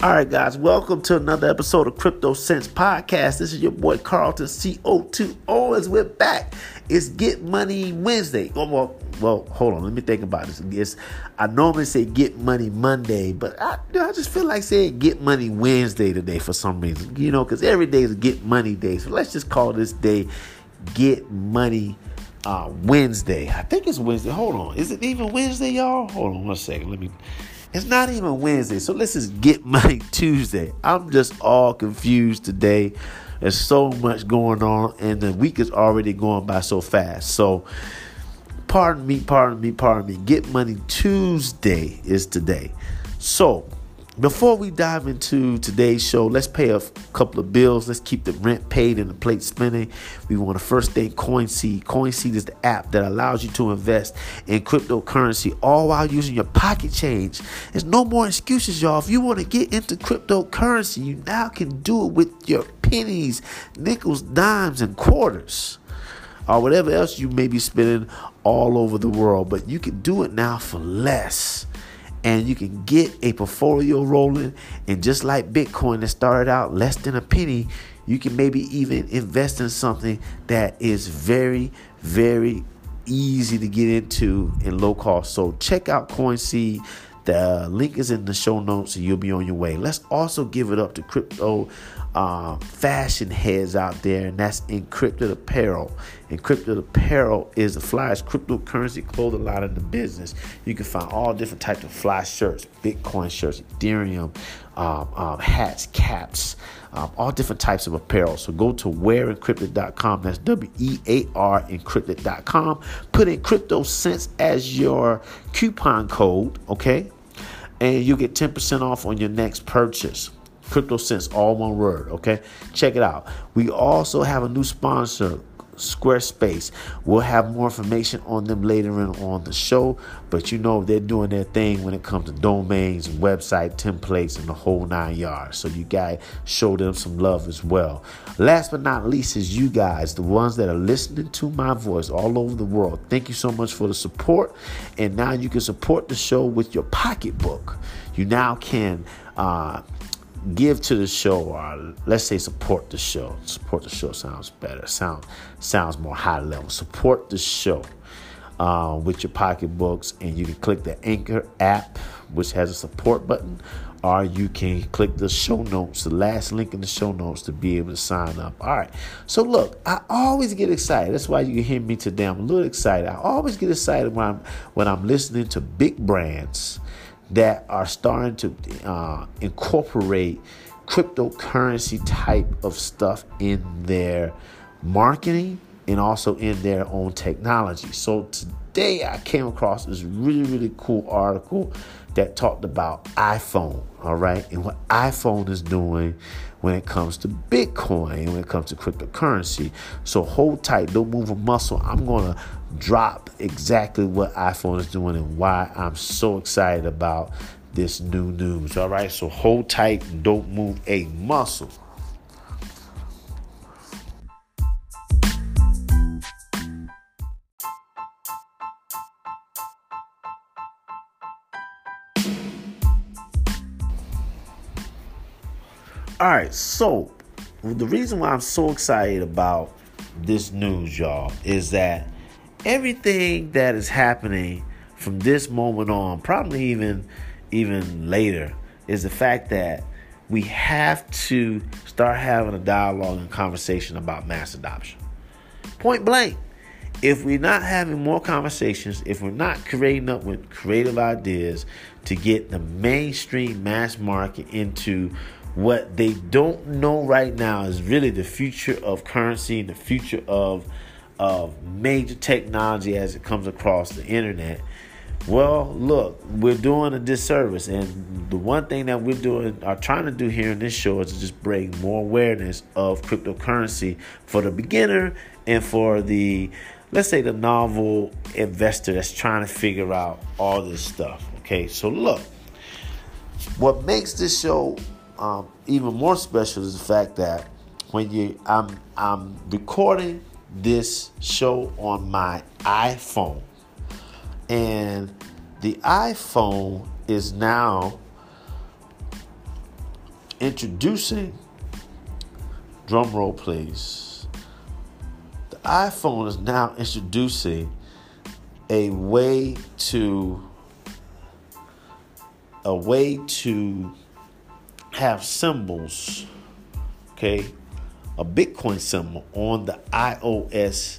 All right, guys, welcome to another episode of Crypto Sense Podcast. This is your boy Carlton CO2O as we're back. It's Get Money Wednesday. Oh, well, well, hold on. Let me think about this. It's, I normally say Get Money Monday, but I, I just feel like saying Get Money Wednesday today for some reason. You know, because every day is Get Money Day. So let's just call this day Get Money uh, Wednesday. I think it's Wednesday. Hold on. Is it even Wednesday, y'all? Hold on one second. Let me it's not even Wednesday, so let's just get money Tuesday. I'm just all confused today. There's so much going on, and the week is already going by so fast. So, pardon me, pardon me, pardon me. Get money Tuesday is today. So, before we dive into today's show, let's pay a couple of bills. Let's keep the rent paid and the plate spinning. We want to first thank CoinSeed. CoinSeed is the app that allows you to invest in cryptocurrency all while using your pocket change. There's no more excuses, y'all. If you want to get into cryptocurrency, you now can do it with your pennies, nickels, dimes, and quarters or whatever else you may be spending all over the world. But you can do it now for less and you can get a portfolio rolling. And just like Bitcoin that started out less than a penny, you can maybe even invest in something that is very, very easy to get into and low cost. So check out CoinSeed. The link is in the show notes and you'll be on your way. Let's also give it up to crypto uh, fashion heads out there, and that's Encrypted Apparel. Encrypted Apparel is the flyest cryptocurrency clothing line in the business. You can find all different types of fly shirts, Bitcoin shirts, Ethereum, um, um, hats, caps, um, all different types of apparel. So go to wearencrypted.com. That's W E A R encrypted.com. Put in Crypto Sense as your coupon code, okay? And you get 10% off on your next purchase. Crypto Sense, all one word. Okay, check it out. We also have a new sponsor, Squarespace. We'll have more information on them later in on the show, but you know they're doing their thing when it comes to domains website templates and the whole nine yards. So you guys show them some love as well. Last but not least is you guys, the ones that are listening to my voice all over the world. Thank you so much for the support, and now you can support the show with your pocketbook. You now can. Uh, give to the show or let's say support the show. Support the show sounds better. Sound sounds more high level. Support the show uh, with your pocketbooks and you can click the anchor app which has a support button or you can click the show notes the last link in the show notes to be able to sign up. All right. So look i always get excited. That's why you can hear me today. I'm a little excited. I always get excited when i'm when i'm listening to big brands that are starting to uh, incorporate cryptocurrency type of stuff in their marketing and also in their own technology. So today I came across this really, really cool article that talked about iPhone, all right, and what iPhone is doing when it comes to Bitcoin, when it comes to cryptocurrency. So hold tight, don't move a muscle. I'm gonna drop exactly what iPhone is doing and why I'm so excited about this new news. All right, so hold tight, don't move a muscle. All right, so the reason why I'm so excited about this news, y'all, is that everything that is happening from this moment on, probably even even later, is the fact that we have to start having a dialogue and conversation about mass adoption. Point blank. If we're not having more conversations, if we're not creating up with creative ideas to get the mainstream mass market into what they don't know right now is really the future of currency and the future of of major technology as it comes across the internet. Well, look, we're doing a disservice, and the one thing that we're doing, are trying to do here in this show, is to just bring more awareness of cryptocurrency for the beginner and for the, let's say, the novel investor that's trying to figure out all this stuff. Okay, so look, what makes this show um, even more special is the fact that when you I'm I'm recording this show on my iPhone, and the iPhone is now introducing, drum roll please. The iPhone is now introducing a way to a way to have symbols, okay, a Bitcoin symbol on the iOS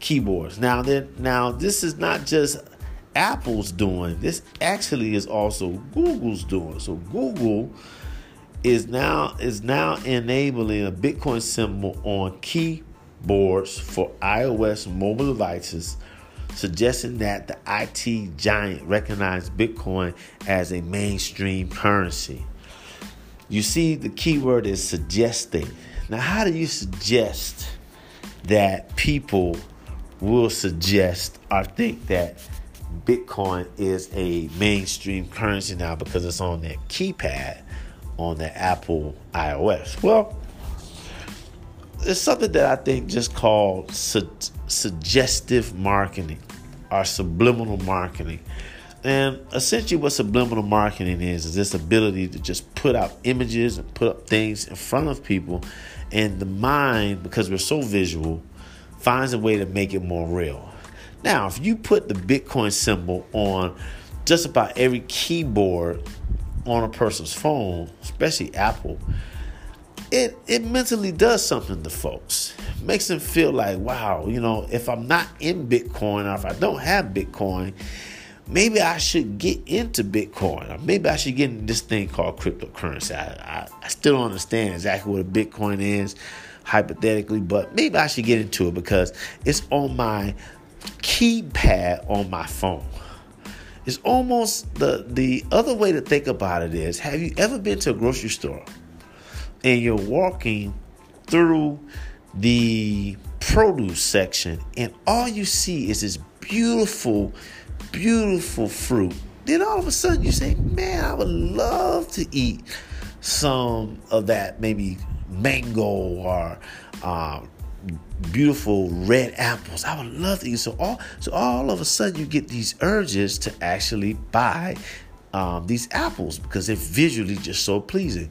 keyboards. Now then, now this is not just Apple's doing. This actually is also Google's doing. So Google is now is now enabling a Bitcoin symbol on keyboards for iOS mobile devices, suggesting that the IT giant recognized Bitcoin as a mainstream currency. You see, the key word is suggesting. Now, how do you suggest that people will suggest or think that Bitcoin is a mainstream currency now because it's on that keypad on the Apple iOS? Well, it's something that I think just called su- suggestive marketing or subliminal marketing. And essentially, what subliminal marketing is, is this ability to just put out images and put up things in front of people. And the mind, because we're so visual, finds a way to make it more real. Now, if you put the Bitcoin symbol on just about every keyboard on a person's phone, especially Apple, it it mentally does something to folks. It makes them feel like, wow, you know, if I'm not in Bitcoin or if I don't have Bitcoin, maybe I should get into Bitcoin or maybe I should get into this thing called cryptocurrency. I, I, I still don't understand exactly what a Bitcoin is hypothetically, but maybe I should get into it because it's on my keypad on my phone. It's almost the the other way to think about it is have you ever been to a grocery store and you're walking through the produce section and all you see is this beautiful beautiful fruit then all of a sudden you say man I would love to eat some of that maybe mango or um, beautiful red apples. I would love to eat. So all so all of a sudden you get these urges to actually buy um, these apples because they're visually just so pleasing.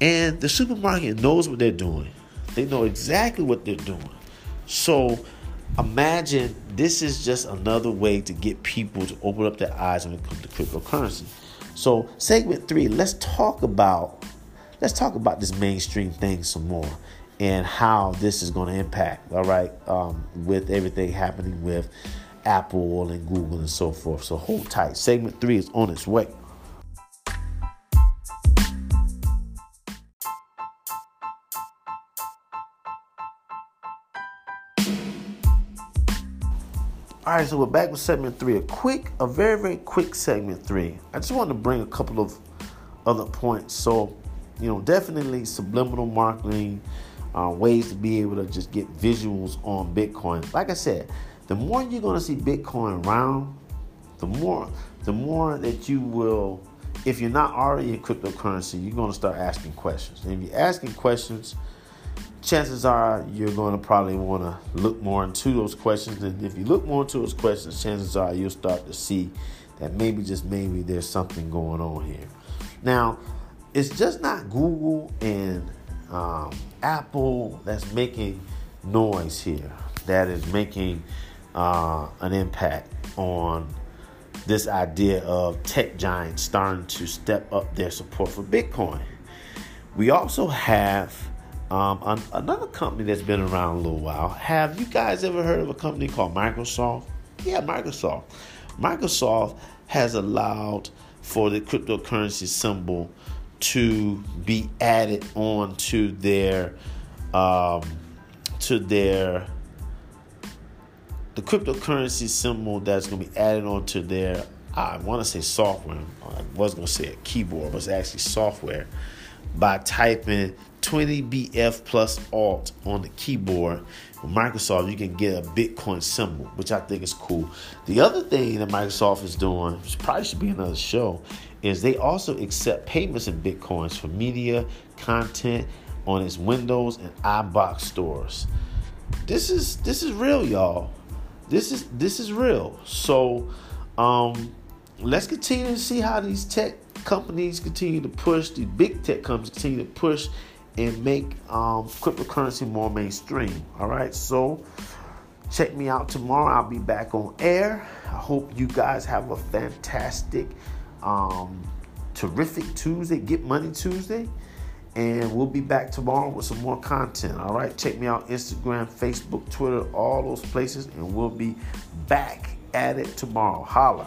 And the supermarket knows what they're doing. They know exactly what they're doing. So imagine this is just another way to get people to open up their eyes when it comes to cryptocurrency. So segment three, let's talk about let's talk about this mainstream thing some more and how this is going to impact, all right, um, with everything happening with Apple and Google and so forth. So hold tight. Segment three is on its way. Right, so we're back with segment three. A quick, a very, very quick segment three. I just want to bring a couple of other points. So, you know, definitely subliminal marketing, uh, ways to be able to just get visuals on Bitcoin. Like I said, the more you're going to see Bitcoin around, the more the more that you will, if you're not already in cryptocurrency, you're going to start asking questions. And if you're asking questions, chances are you're going to probably want to look more into those questions. And if you look more into those questions, chances are you'll start to see that maybe just maybe there's something going on here. Now, it's just not Google and um, Apple that's making noise here, that is making uh, an impact on this idea of tech giants starting to step up their support for Bitcoin. We also have um, an, another company that's been around a little while. Have you guys ever heard of a company called Microsoft? Yeah, Microsoft. Microsoft has allowed for the cryptocurrency symbol to be added on to their um, to their the cryptocurrency symbol that's going to be added onto their I want to say software. I was going to say a keyboard, but it's actually software by typing 20BF plus Alt on the keyboard. With Microsoft, you can get a Bitcoin symbol, which I think is cool. The other thing that Microsoft is doing, which probably should be another show, is they also accept payments in bitcoins for media content on its Windows and Xbox stores. This is this is real, y'all. This is this is real. So um, let's continue to see how these tech companies continue to push, the big tech companies continue to push and make um, cryptocurrency more mainstream. All right, so check me out tomorrow. I'll be back on air. I hope you guys have a fantastic, um, terrific Tuesday, Get Money Tuesday. And we'll be back tomorrow with some more content. All right, check me out Instagram, Facebook, Twitter, all those places, and we'll be back at it tomorrow. Holla.